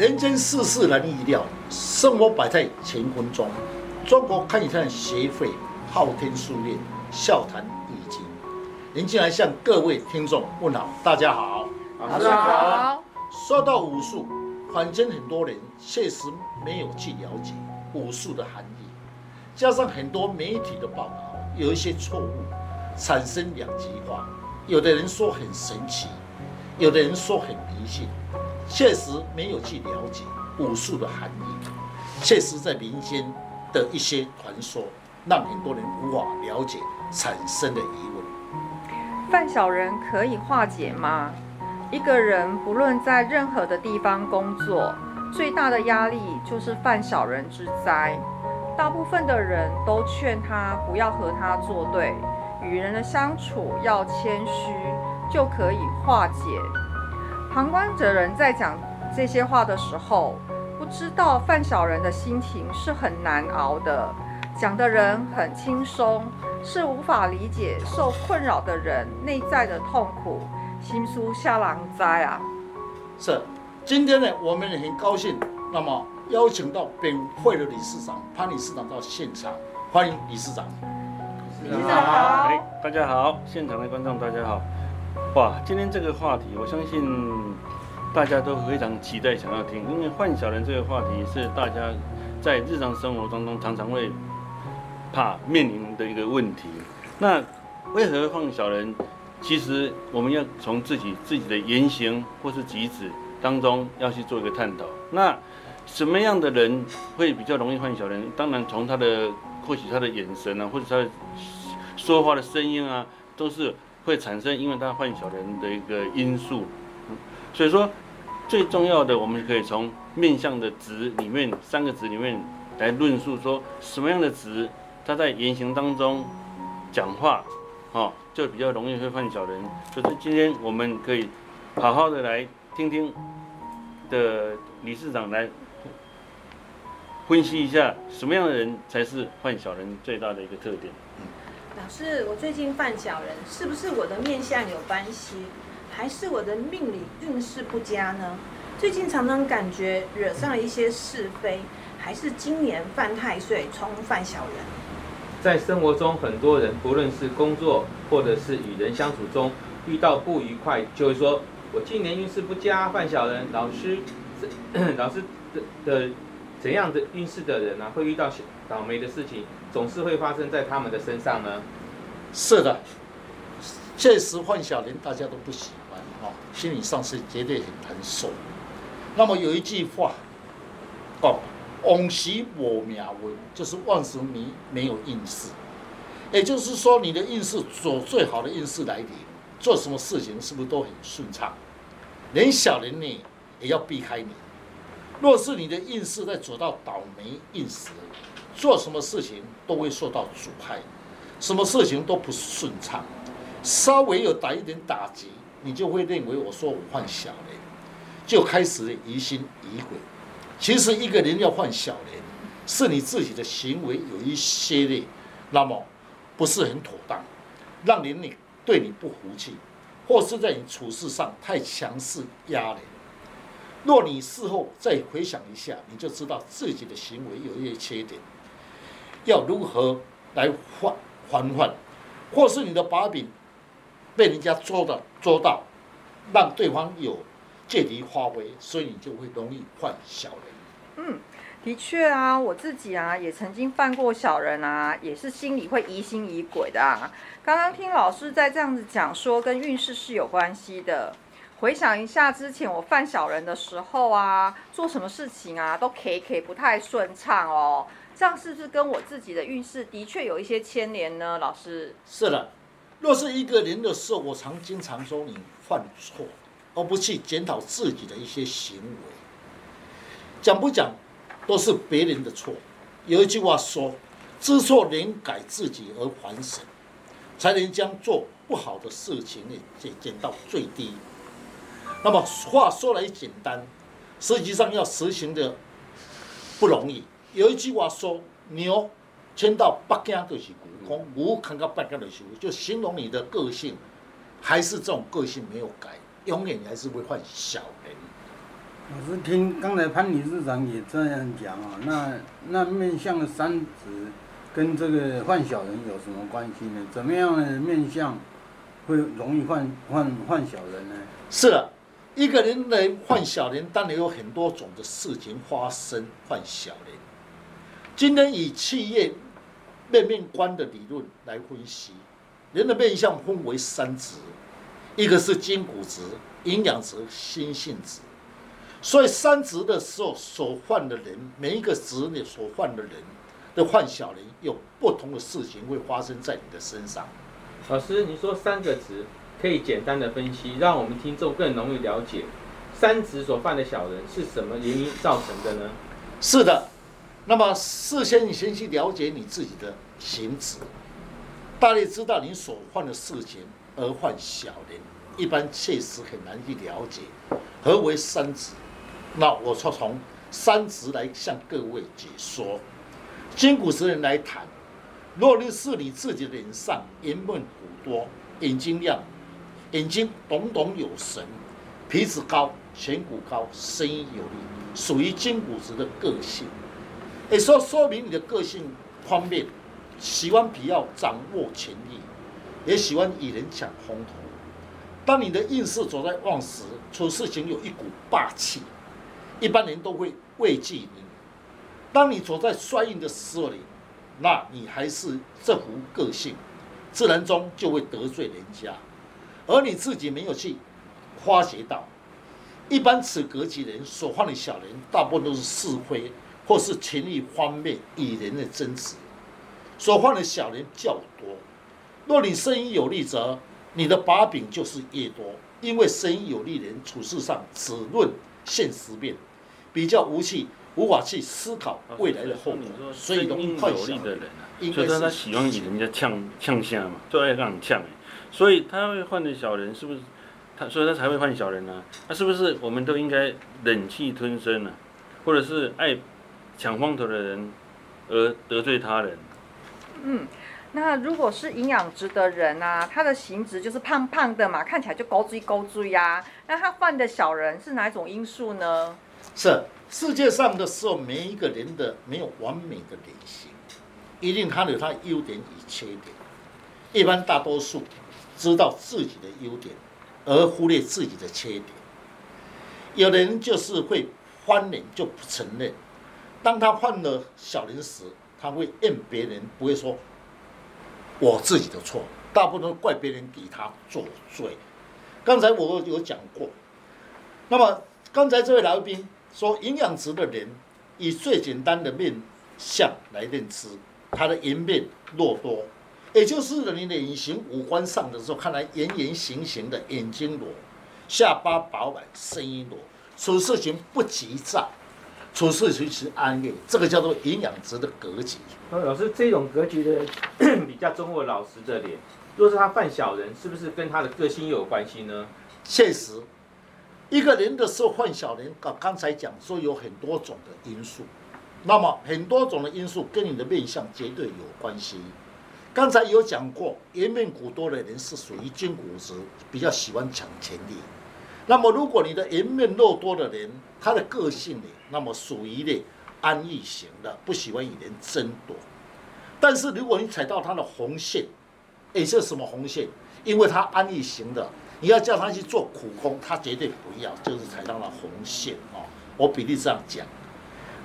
人间世事难预料，生活摆在乾坤中。中国堪舆学会昊天书院笑谈易经，您进来向各位听众问好，大家好，大家好。说到武术，坊间很多人确实没有去了解武术的含义，加上很多媒体的报道有一些错误，产生两极化。有的人说很神奇，有的人说很迷信。确实没有去了解武术的含义，确实在民间的一些传说，让很多人无法了解，产生的疑问。犯小人可以化解吗？一个人不论在任何的地方工作，最大的压力就是犯小人之灾。大部分的人都劝他不要和他作对，与人的相处要谦虚，就可以化解。旁观者人在讲这些话的时候，不知道范小人的心情是很难熬的。讲的人很轻松，是无法理解受困扰的人内在的痛苦。心书下狼灾啊！是，今天呢，我们也很高兴，那么邀请到本会的理事长潘理事长到现场，欢迎理事长。理事长好，大家好，现场的观众大家好。哇，今天这个话题，我相信大家都非常期待想要听，因为换小人这个话题是大家在日常生活当中常常会怕面临的一个问题。那为何换小人？其实我们要从自己自己的言行或是举止当中要去做一个探讨。那什么样的人会比较容易换小人？当然从他的或许他的眼神啊，或者他的说话的声音啊，都是。会产生，因为他犯小人的一个因素，所以说最重要的，我们可以从面相的值里面三个值里面来论述说什么样的值，他在言行当中讲话，哦，就比较容易会犯小人。就是今天我们可以好好的来听听的理事长来分析一下，什么样的人才是犯小人最大的一个特点。老师，我最近犯小人，是不是我的面相有关系，还是我的命理运势不佳呢？最近常常感觉惹上了一些是非，还是今年犯太岁冲犯小人？在生活中，很多人不论是工作或者是与人相处中遇到不愉快，就会说我今年运势不佳，犯小人。老师，老师的的怎样的运势的人呢、啊，会遇到倒霉的事情？总是会发生在他们的身上呢？是的，现实犯小人大家都不喜欢啊，心理上是绝对很难受。那么有一句话，哦，往时无命运，就是万事迷没有运势，也就是说你的运势走最好的运势来临，做什么事情是不是都很顺畅？连小人呢也要避开你。若是你的运势在走到倒霉运时，做什么事情都会受到阻碍，什么事情都不顺畅，稍微有打一点打击，你就会认为我说我犯小人，就开始疑心疑鬼。其实一个人要犯小人，是你自己的行为有一些的，那么不是很妥当，让人你对你不服气，或是在你处事上太强势压人。若你事后再回想一下，你就知道自己的行为有一些缺点。要如何来还还换，或是你的把柄被人家捉到捉到，让对方有借题发挥，所以你就会容易犯小人。嗯，的确啊，我自己啊也曾经犯过小人啊，也是心里会疑心疑鬼的啊。刚刚听老师在这样子讲说，跟运势是有关系的。回想一下之前我犯小人的时候啊，做什么事情啊都 K K 不太顺畅哦。这样是不是跟我自己的运势的确有一些牵连呢？老师，是的。若是一个人的时候，我常经常说你犯错，而不去检讨自己的一些行为，讲不讲都是别人的错。有一句话说：“知错能改自己而反省，才能将做不好的事情呢减减到最低。”那么话说来简单，实际上要实行的不容易。有一句话说：“牛牵到北京就是牛，牛看到北京就是牛。”就形容你的个性，还是这种个性没有改，永远还是会犯小人。老师听刚才潘理事长也这样讲啊，那那面向的三子跟这个犯小人有什么关系呢？怎么样的面相会容易犯犯犯小人呢？是的，一个人来犯小人，当然有很多种的事情发生犯小人。今天以企业面面观的理论来分析，人的面相分为三值，一个是筋骨值、营养值、心性值。所以三值的时候所犯的人，每一个值里所犯的人的犯小人，有不同的事情会发生在你的身上。老师，你说三个值可以简单的分析，让我们听众更容易了解三质所犯的小人是什么原因造成的呢？是的，那么事先你先去了解你自己的形质，大力知道你所犯的事情而犯小人，一般确实很难去了解何为三质。那我就从三质来向各位解说。筋骨质人来谈，若你是你自己的脸上圆润骨多，眼睛亮，眼睛炯炯有神，鼻子高，颧骨高，声音有力，属于金骨子的个性。也说说明你的个性方面，喜欢比较掌握权力，也喜欢与人抢风头。当你的运势走在旺时，处事情有一股霸气。一般人都会畏惧你。当你走在衰运的时候里，那你还是这副个性，自然中就会得罪人家，而你自己没有去发觉到。一般此格局人所犯的小人，大部分都是是非或是权力方面与人的争执，所犯的小人较多。若你生意有利，则你的把柄就是越多，因为生意有利人处事上只论现实面。比较无趣，无法去思考未来的后果，所以容易犯小人。所以他他喜欢与人家呛呛下嘛，最爱让你呛。所以他会换的小人是不是？他所以他才会换小人呢？那是不是我们都应该忍气吞声呢？或者是爱抢风头的人而得罪他人？嗯，那如果是营养值的人啊，他的形值就是胖胖的嘛，看起来就高追高追呀。那他犯的小人是哪一种因素呢？是世界上的时候，每一个人的没有完美的脸型，一定他有他优点与缺点。一般大多数知道自己的优点，而忽略自己的缺点。有人就是会翻脸就不承认，当他犯了小人时，他会怨别人，不会说我自己的错，大部分怪别人给他作罪。刚才我有讲过，那么刚才这位来宾。说营养值的人，以最简单的面相来认知，他的颜面若多，也就是你的脸型五官上的时候，看来圆圆形形的，眼睛裸，下巴饱满，声音裸，处事情不急躁，处事情是安逸，这个叫做营养值的格局。那老师，这种格局的 比较忠厚老实的脸，若是他犯小人，是不是跟他的个性又有关系呢？确实。一个人的时候犯小人，刚刚才讲说有很多种的因素，那么很多种的因素跟你的面相绝对有关系。刚才有讲过，颜面骨多的人是属于筋骨质，比较喜欢抢权力。那么如果你的颜面肉多的人，他的个性呢，那么属于呢安逸型的，不喜欢与人争夺。但是如果你踩到他的红线，也，是什么红线？因为他安逸型的。你要叫他去做苦工，他绝对不要，就是踩到了红线哦。我比例这样讲，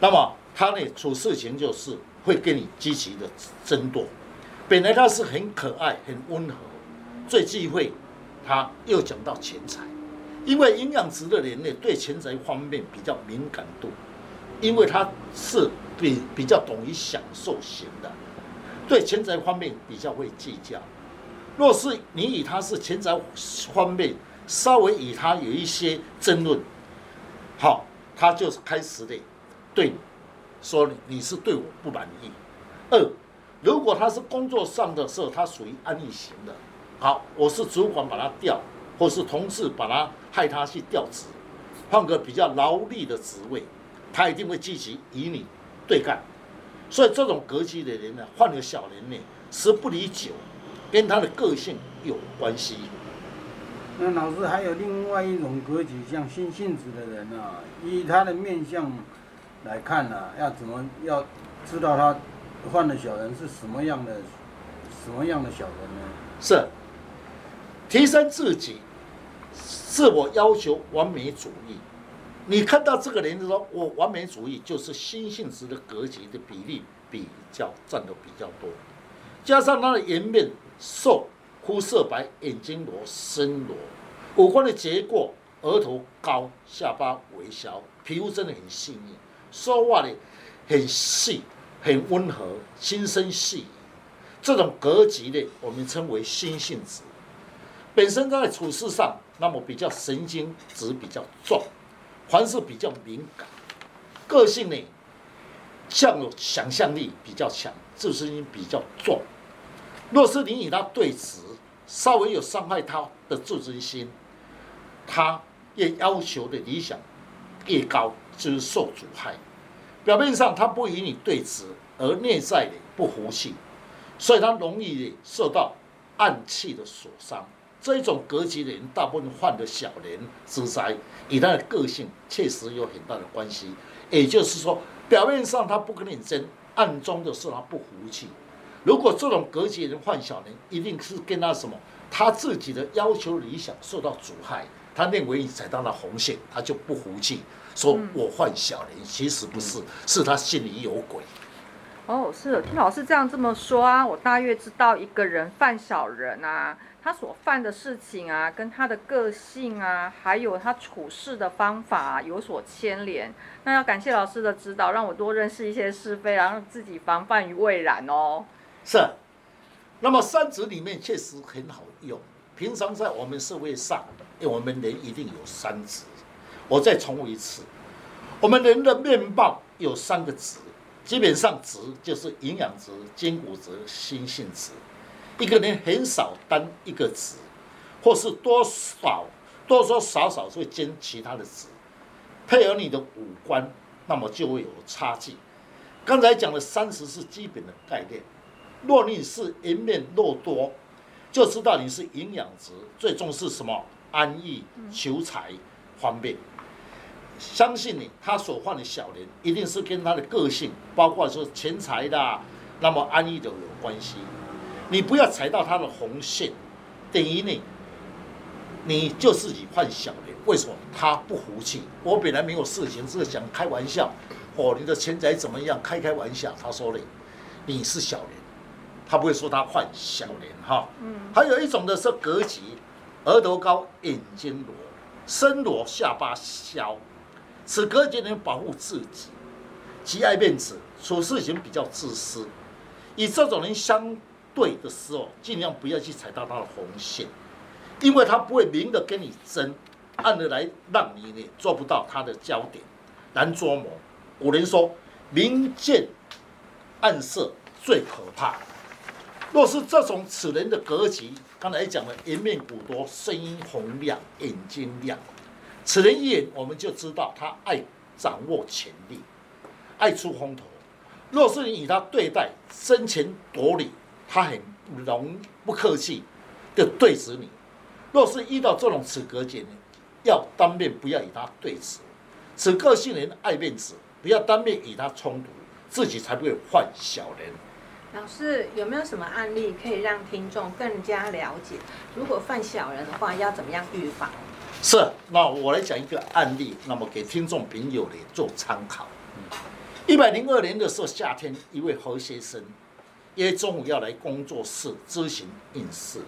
那么他呢处事情就是会跟你积极的争夺。本来他是很可爱、很温和，最忌讳他又讲到钱财，因为营养值的人呢对钱财方面比较敏感度，因为他是比比较懂于享受型的，对钱财方面比较会计较。若是你与他是钱财方面稍微与他有一些争论，好，他就开始的对你说你是对我不满意。二，如果他是工作上的时候，他属于安逸型的，好，我是主管把他调，或是同事把他害他去调职，换个比较劳力的职位，他一定会积极与你对干。所以这种格局的人呢，换个小人呢，时不离久。跟他的个性有关系。那老师还有另外一种格局，像心性子的人啊，以他的面相来看啊，要怎么要知道他犯的小人是什么样的什么样的小人呢？是提升自己，自我要求完美主义。你看到这个人就说，我完美主义就是心性值的格局的比例比较占的比较多，加上他的颜面瘦。肤色白，眼睛裸，深裸，五官的结构，额头高，下巴微小，皮肤真的很细腻，说话呢很细，很温和，心生细。这种格局的，我们称为心性子。本身在处事上，那么比较神经质比较重，凡事比较敏感，个性呢，像有想象力比较强，自尊心比较重。若是你与他对峙，稍微有伤害他的自尊心，他越要求的理想越高，就是受阻害。表面上他不与你对峙，而内在的不服气，所以他容易受到暗器的所伤。这一种格局的人，大部分患的小人之灾，与他的个性确实有很大的关系。也就是说，表面上他不跟你争，暗中的是他不服气。如果这种格局的人患小人，一定是跟他什么，他自己的要求理想受到阻碍，他认为你踩到了红线，他就不服气，说我患小人，其实不是，是他心里有鬼。哦，是听老师这样这么说啊，我大约知道一个人犯小人啊，他所犯的事情啊，跟他的个性啊，还有他处事的方法，有所牵连。那要感谢老师的指导，让我多认识一些是非，然后自己防范于未然哦。是，那么三指里面确实很好用。平常在我们社会上，我们人一定有三指。我再重复一次，我们人的面貌有三个指，基本上值就是营养值、筋骨值、心性值。一个人很少单一个值，或是多少多多少少会兼其他的值，配合你的五官，那么就会有差距。刚才讲的三十是基本的概念。若你是颜面肉多，就知道你是营养值，最重视什么？安逸、求财、方便。相信你，他所犯的小人，一定是跟他的个性，包括说钱财的，那么安逸的有关系。你不要踩到他的红线，等于你，你就自己换小人。为什么？他不服气。我本来没有事情，是想开玩笑。哦，你的钱财怎么样？开开玩笑。他说嘞，你是小人。他不会说他换小人哈，嗯，还有一种的是格局，额头高，眼睛裸，深裸，下巴削，此格局能保护自己，极爱面子，处事情比较自私，与这种人相对的时候，尽量不要去踩到他的红线，因为他不会明的跟你争，暗的来让你呢做不到他的焦点，难捉摸。古人说，明见暗色最可怕。若是这种此人的格局，刚才讲了颜面骨多，声音洪亮，眼睛亮，此人一眼我们就知道他爱掌握权力，爱出风头。若是你与他对待，争权夺理，他很容不客气的对峙你。若是遇到这种此格局呢，要当面不要与他对峙。此个性人爱面子，不要当面与他冲突，自己才不会犯小人。老师有没有什么案例可以让听众更加了解？如果犯小人的话，要怎么样预防？是，那我来讲一个案例，那么给听众朋友来做参考。一百零二年的时候，夏天，一位何先生约中午要来工作室咨询运势。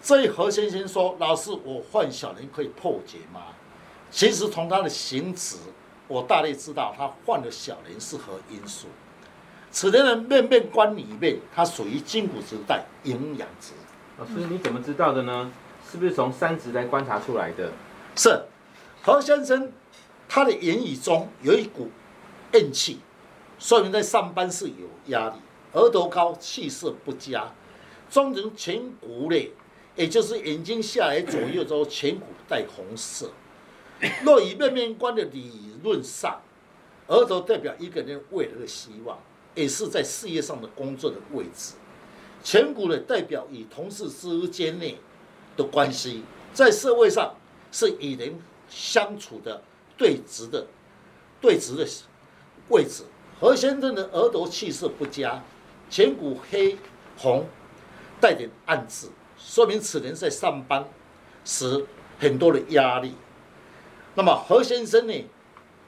这位何先生说：“老师，我犯小人可以破解吗？”其实从他的行止，我大概知道他犯的小人是何因素。此人的面面观里面，它属于筋骨质带营养值。老师，你怎么知道的呢？是不是从三指来观察出来的？是，何先生他的言语中有一股硬气，说明在上班是有压力。额头高，气色不佳，中人颧骨内，也就是眼睛下来左右之后，颧骨带红色。若以面面观的理论上，额头代表一个人未来的希望。也是在事业上的工作的位置，颧骨呢代表与同事之间内的关系，在社会上是与人相处的对直的对直的位置。何先生的额头气色不佳，颧骨黑红，带点暗紫，说明此人在上班时很多的压力。那么何先生呢？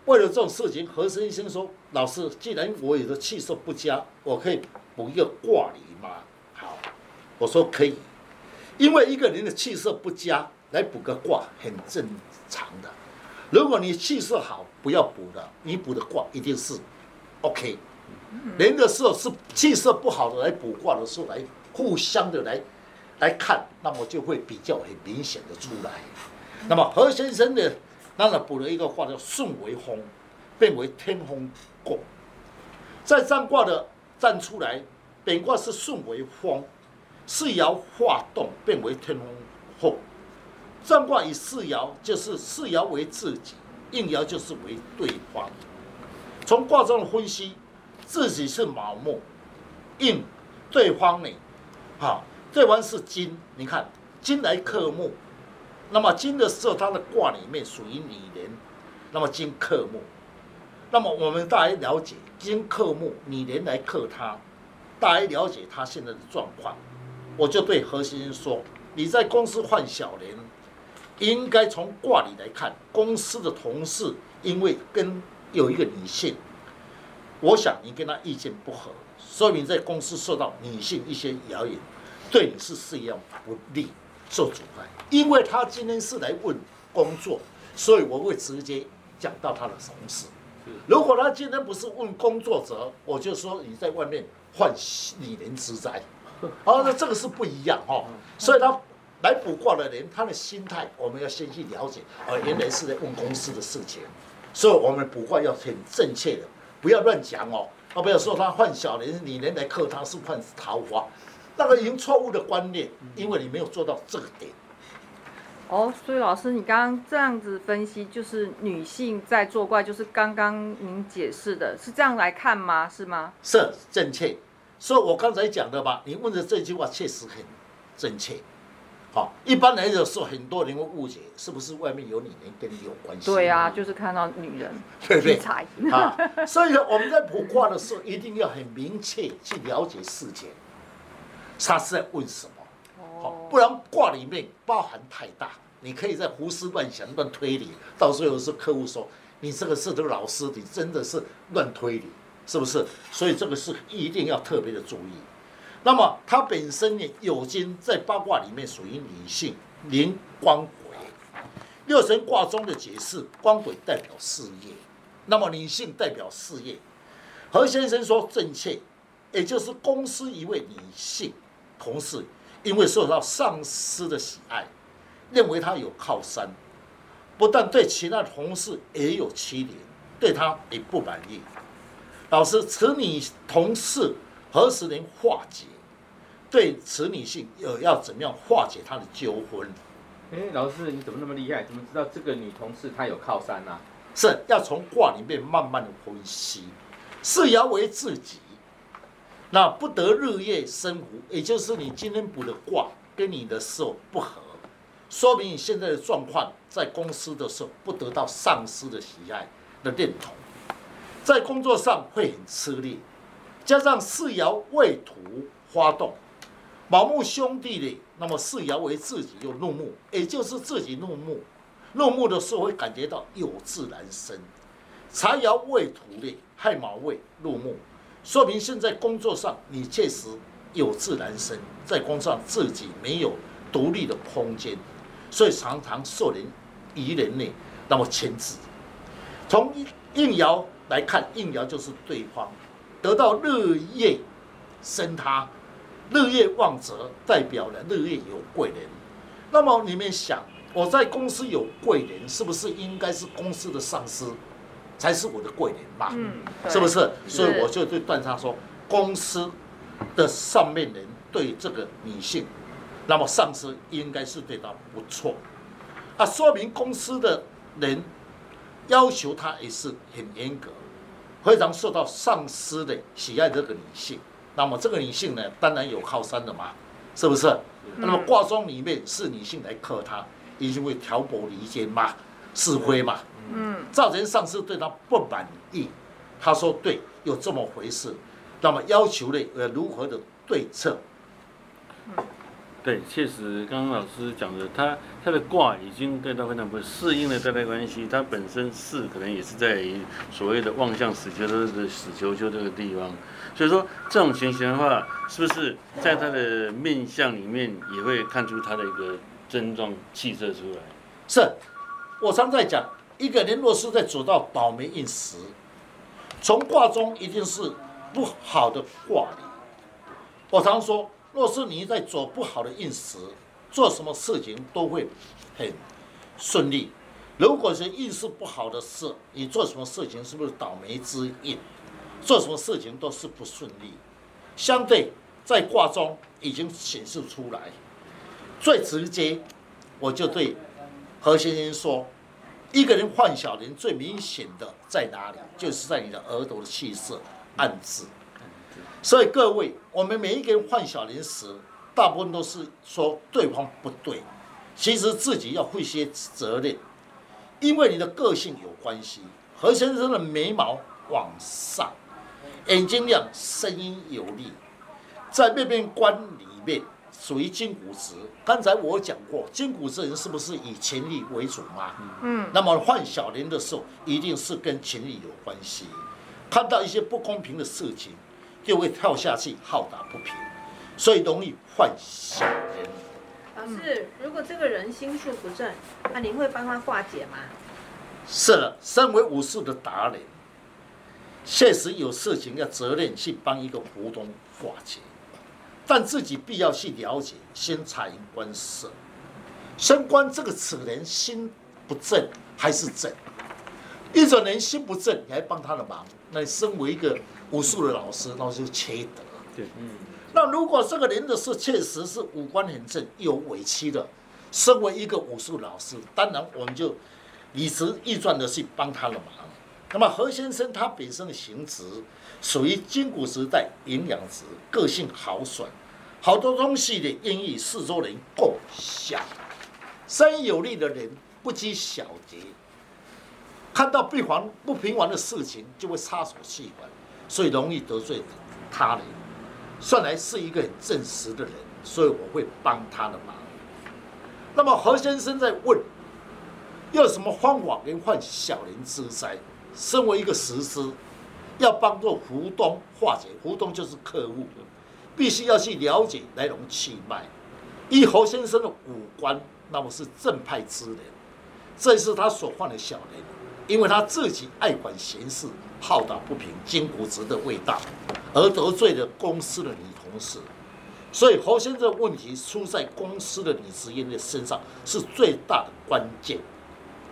为了这种事情，何先生说：“老师，既然我有的气色不佳，我可以补一个卦理吗？”好，我说可以，因为一个人的气色不佳，来补个卦很正常的。如果你气色好，不要补的，你补的卦一定是 OK。人的时候是气色不好的来补卦的时候，来互相的来来看，那么就会比较很明显的出来。那么何先生的。当然补了一个卦叫顺为风，变为天风卦。在占卦的占出来，本卦是顺为风，四爻化动变为天风后。占卦以四爻就是四爻为自己，应爻就是为对方。从卦中的分析，自己是卯木，应对方呢？好，对方是金，你看金来克木。那么金的时候，它的卦里面属于女人，那么金克木，那么我们大家了解金克木，女人来克它，大家了解他现在的状况。我就对何先生说：“你在公司换小人，应该从卦里来看，公司的同事因为跟有一个女性，我想你跟他意见不合，说明在公司受到女性一些谣言，对你是事业不利。”受阻碍，因为他今天是来问工作，所以我会直接讲到他的同事。如果他今天不是问工作者，我就说你在外面换女人之灾。哦，那这个是不一样哦。所以他来卜卦的人，他的心态我们要先去了解。哦，原来是在问公司的事情，所以我们卜卦要很正确的，不要乱讲哦。啊，不要说他换小人，你人来克他是换桃花。那个已经错误的观念，因为你没有做到这个点。哦，所以老师，你刚刚这样子分析，就是女性在作怪，就是刚刚您解释的，是这样来看吗？是吗？是正确。所以我刚才讲的吧，你问的这句话确实很正确。好，一般来说，说很多人会误解，是不是外面有女人跟你有关系？对啊，就是看到女人，对不对？啊，所以说我们在卜卦的时候，一定要很明确去了解事情。他是在问什么？好，不然卦里面包含太大，你可以在胡思乱想、乱推理，到最后是客户说你这个是这个老师，你真的是乱推理，是不是？所以这个是一定要特别的注意。那么它本身呢，酉金在八卦里面属于女性，临光鬼。六神卦中的解释，光鬼代表事业，那么女性代表事业。何先生说正确，也就是公司一位女性。同事因为受到上司的喜爱，认为他有靠山，不但对其他同事也有欺凌，对他也不满意。老师，此女同事何时能化解？对此女性有要怎么样化解她的纠纷？哎，老师你怎么那么厉害？怎么知道这个女同事她有靠山呢？啊？是要从卦里面慢慢的分析，是要为自己。那不得日夜生福，也就是你今天补的卦跟你的时候不合，说明你现在的状况在公司的时候不得到上司的喜爱的认同，在工作上会很吃力，加上四爻未土发动，卯木兄弟的，那么四爻为自己又怒目，也就是自己怒目，怒目的时候会感觉到有志难伸，财爻未土的亥卯未入木。说明现在工作上你确实有志难伸，在工作上自己没有独立的空间，所以常常受人疑人呢，那么牵制。从应爻来看，应爻就是对方得到日夜生他，日夜旺泽，代表了日夜有贵人。那么你们想，我在公司有贵人，是不是应该是公司的上司？才是我的贵人嘛，嗯、是不是？所以我就对段昌说，公司的上面人对这个女性，那么上司应该是对她不错，啊，说明公司的人要求她也是很严格，非常受到上司的喜爱。这个女性，那么这个女性呢，当然有靠山的嘛，是不是？那么卦中里面是女性来克他，一定会挑拨离间嘛，是非嘛，嗯，造成上司对他不满意。他说对，有这么回事，那么要求呢，呃，如何的对策？对，确实，刚刚老师讲的，他他的卦已经对他非常不适应的对待关系，他本身是可能也是在所谓的望向死囚的死囚囚这个地方，所以说这种情形的话，是不是在他的面相里面也会看出他的一个症状气色出来？是，我常在讲，一个人若是在走到倒霉运时，从卦中一定是不好的卦理。我常说。若是你在走不好的运时，做什么事情都会很顺利。如果是运势不好的事，你做什么事情是不是倒霉之运？做什么事情都是不顺利。相对在卦中已经显示出来，最直接，我就对何先生说：一个人换小人最明显的在哪里？就是在你的额头的气色暗字。所以各位，我们每一个人换小人时，大部分都是说对方不对，其实自己要负些责任，因为你的个性有关系。何先生的眉毛往上，眼睛亮，声音有力，在面面观里面属于金骨质。刚才我讲过，金骨质人是不是以情力为主嘛？嗯。那么换小人的时候，一定是跟情力有关系。看到一些不公平的事情。就会跳下去，好打不平，所以容易犯小人。老师，如果这个人心术不正，那您会帮他化解吗？是了，身为武术的达人，确实有事情要责任去帮一个股东化解，但自己必要去了解，先察言观色，先观这个此人心不正还是正。一种人心不正，你还帮他的忙，那身为一个。武术的老师，那就缺德。对，嗯。那如果这个人的事确实是五官很正，有委屈的，身为一个武术老师，当然我们就理直气壮的去帮他的忙。那么何先生他本身的形质属于金骨时代营养值，个性豪爽，好多东西的愿意四周人共享。生有力的人不拘小节，看到不平不平凡的事情就会插手去管。所以容易得罪他人，算来是一个很正直的人，所以我会帮他的忙。那么何先生在问，要什么方法能化小人之灾？身为一个实师，要帮助胡东化解，胡东就是客户，必须要去了解来龙去脉。依何先生的五官，那么是正派之人，这是他所犯的小人，因为他自己爱管闲事。好打不平，金骨质的味道，而得罪了公司的女同事，所以侯先生问题出在公司的女职员的身上，是最大的关键。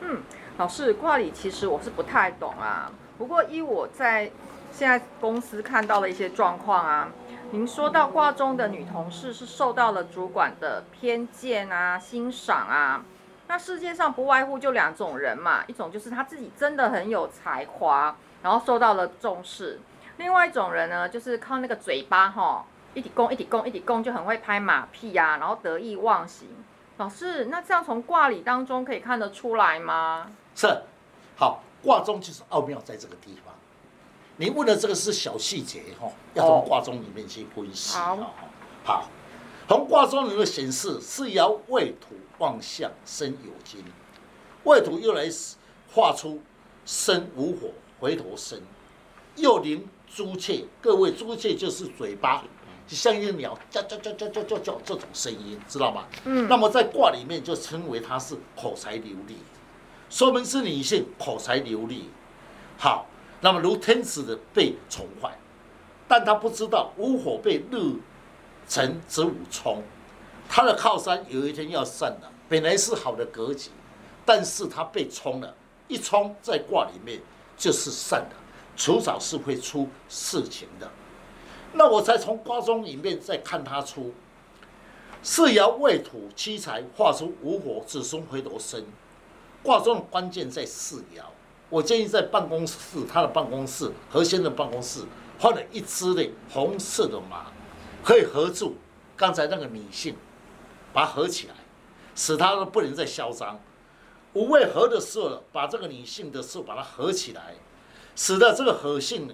嗯，老师，卦理其实我是不太懂啊，不过依我在现在公司看到的一些状况啊，您说到卦中的女同事是受到了主管的偏见啊、欣赏啊，那世界上不外乎就两种人嘛，一种就是她自己真的很有才华。然后受到了重视，另外一种人呢，就是靠那个嘴巴哈，一体攻一体攻一体攻，就很会拍马屁呀、啊，然后得意忘形。老师，那这样从卦理当中可以看得出来吗？是，好，卦中就是奥妙在这个地方。你问的这个是小细节哈，要从卦中里面去分析。好，好，从卦中里面显示，是爻未土望相生有金，未土又来画出生午火。回头生，又临朱雀。各位，朱雀就是嘴巴，就像一只鸟叫叫叫叫叫叫叫这种声音，知道吗？嗯。那么在卦里面就称为它是口才流利，说明是女性口才流利。好，那么如天使的被宠坏，但他不知道无火被日辰子午冲，他的靠山有一天要散了。本来是好的格局，但是他被冲了，一冲在卦里面。就是善的，迟早是会出事情的。那我再从卦中里面再看他出四爻未土七财，画出五火子孙回头生。卦中的关键在四爻。我建议在办公室，他的办公室何先的办公室换了一只的红色的马，可以合住刚才那个女性，把它合起来。使他不能再嚣张。五位合的时候，把这个女性的事把它合起来，使得这个合性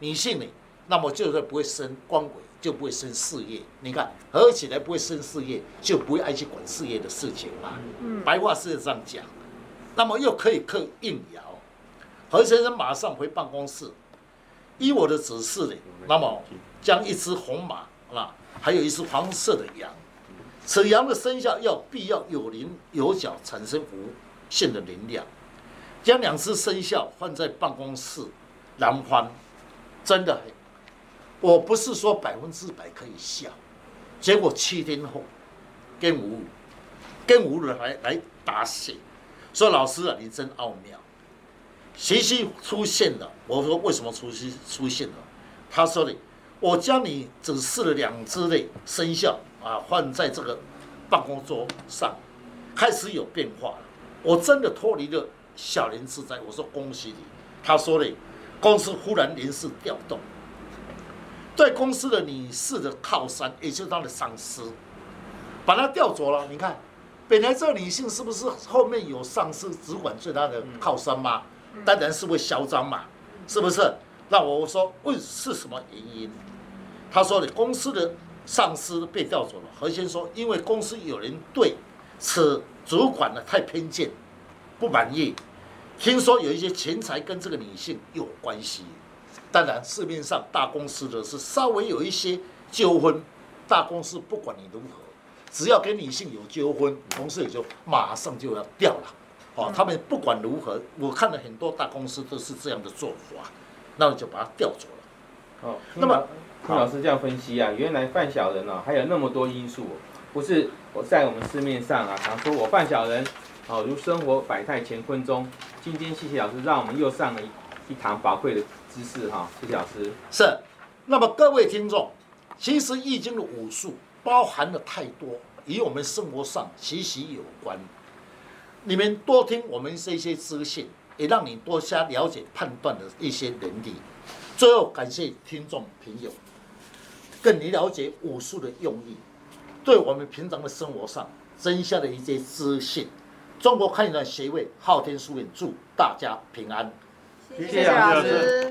女性呢，那么就是不会生官鬼，就不会生事业。你看合起来不会生事业，就不会爱去管事业的事情嘛。白话是这样讲。那么又可以克应爻，何先生马上回办公室，依我的指示呢，那么将一只红马啊，还有一只黄色的羊，此羊的生肖要必要有鳞有角，产生无现的能量。将两只生肖放在办公室南方，真的，我不是说百分之百可以效，结果七天后，跟无跟无人来来答谢。说老师啊，你真奥妙，习气出现了。我说为什么出息出现了？他说的，我将你指示了两只的生肖啊，放在这个办公桌上，开始有变化。我真的脱离了小林之灾。我说恭喜你。他说的，公司忽然临时调动，对公司的女士的靠山，也就是他的上司，把他调走了。你看。本来这个女性是不是后面有上司只管最大的靠山吗？当然是会嚣张嘛，是不是？那我说问是什么原因？他说的公司的上司被调走了。何先说，因为公司有人对此主管呢太偏见，不满意。听说有一些钱财跟这个女性有关系。当然市面上大公司的是稍微有一些纠纷，大公司不管你如何。只要跟女性有纠纷，公司也就马上就要掉了。哦，他们不管如何，我看了很多大公司都是这样的做法，那就把他调走了。哦，那么听老师这样分析啊，原来犯小人呢、啊、还有那么多因素，不是我在我们市面上啊常说我犯小人，哦，如生活百态乾坤中。今天谢谢老师，让我们又上了一一堂宝贵的知识哈，谢谢老师。是，那么各位听众，其实易经的武术。包含了太多与我们生活上息息有关，你们多听我们这些资讯，也让你多加了解判断的一些能力。最后感谢听众朋友，更你了解武术的用意，对我们平常的生活上增加了一些资讯。中国开展协会昊天书院祝大家平安，谢谢老师。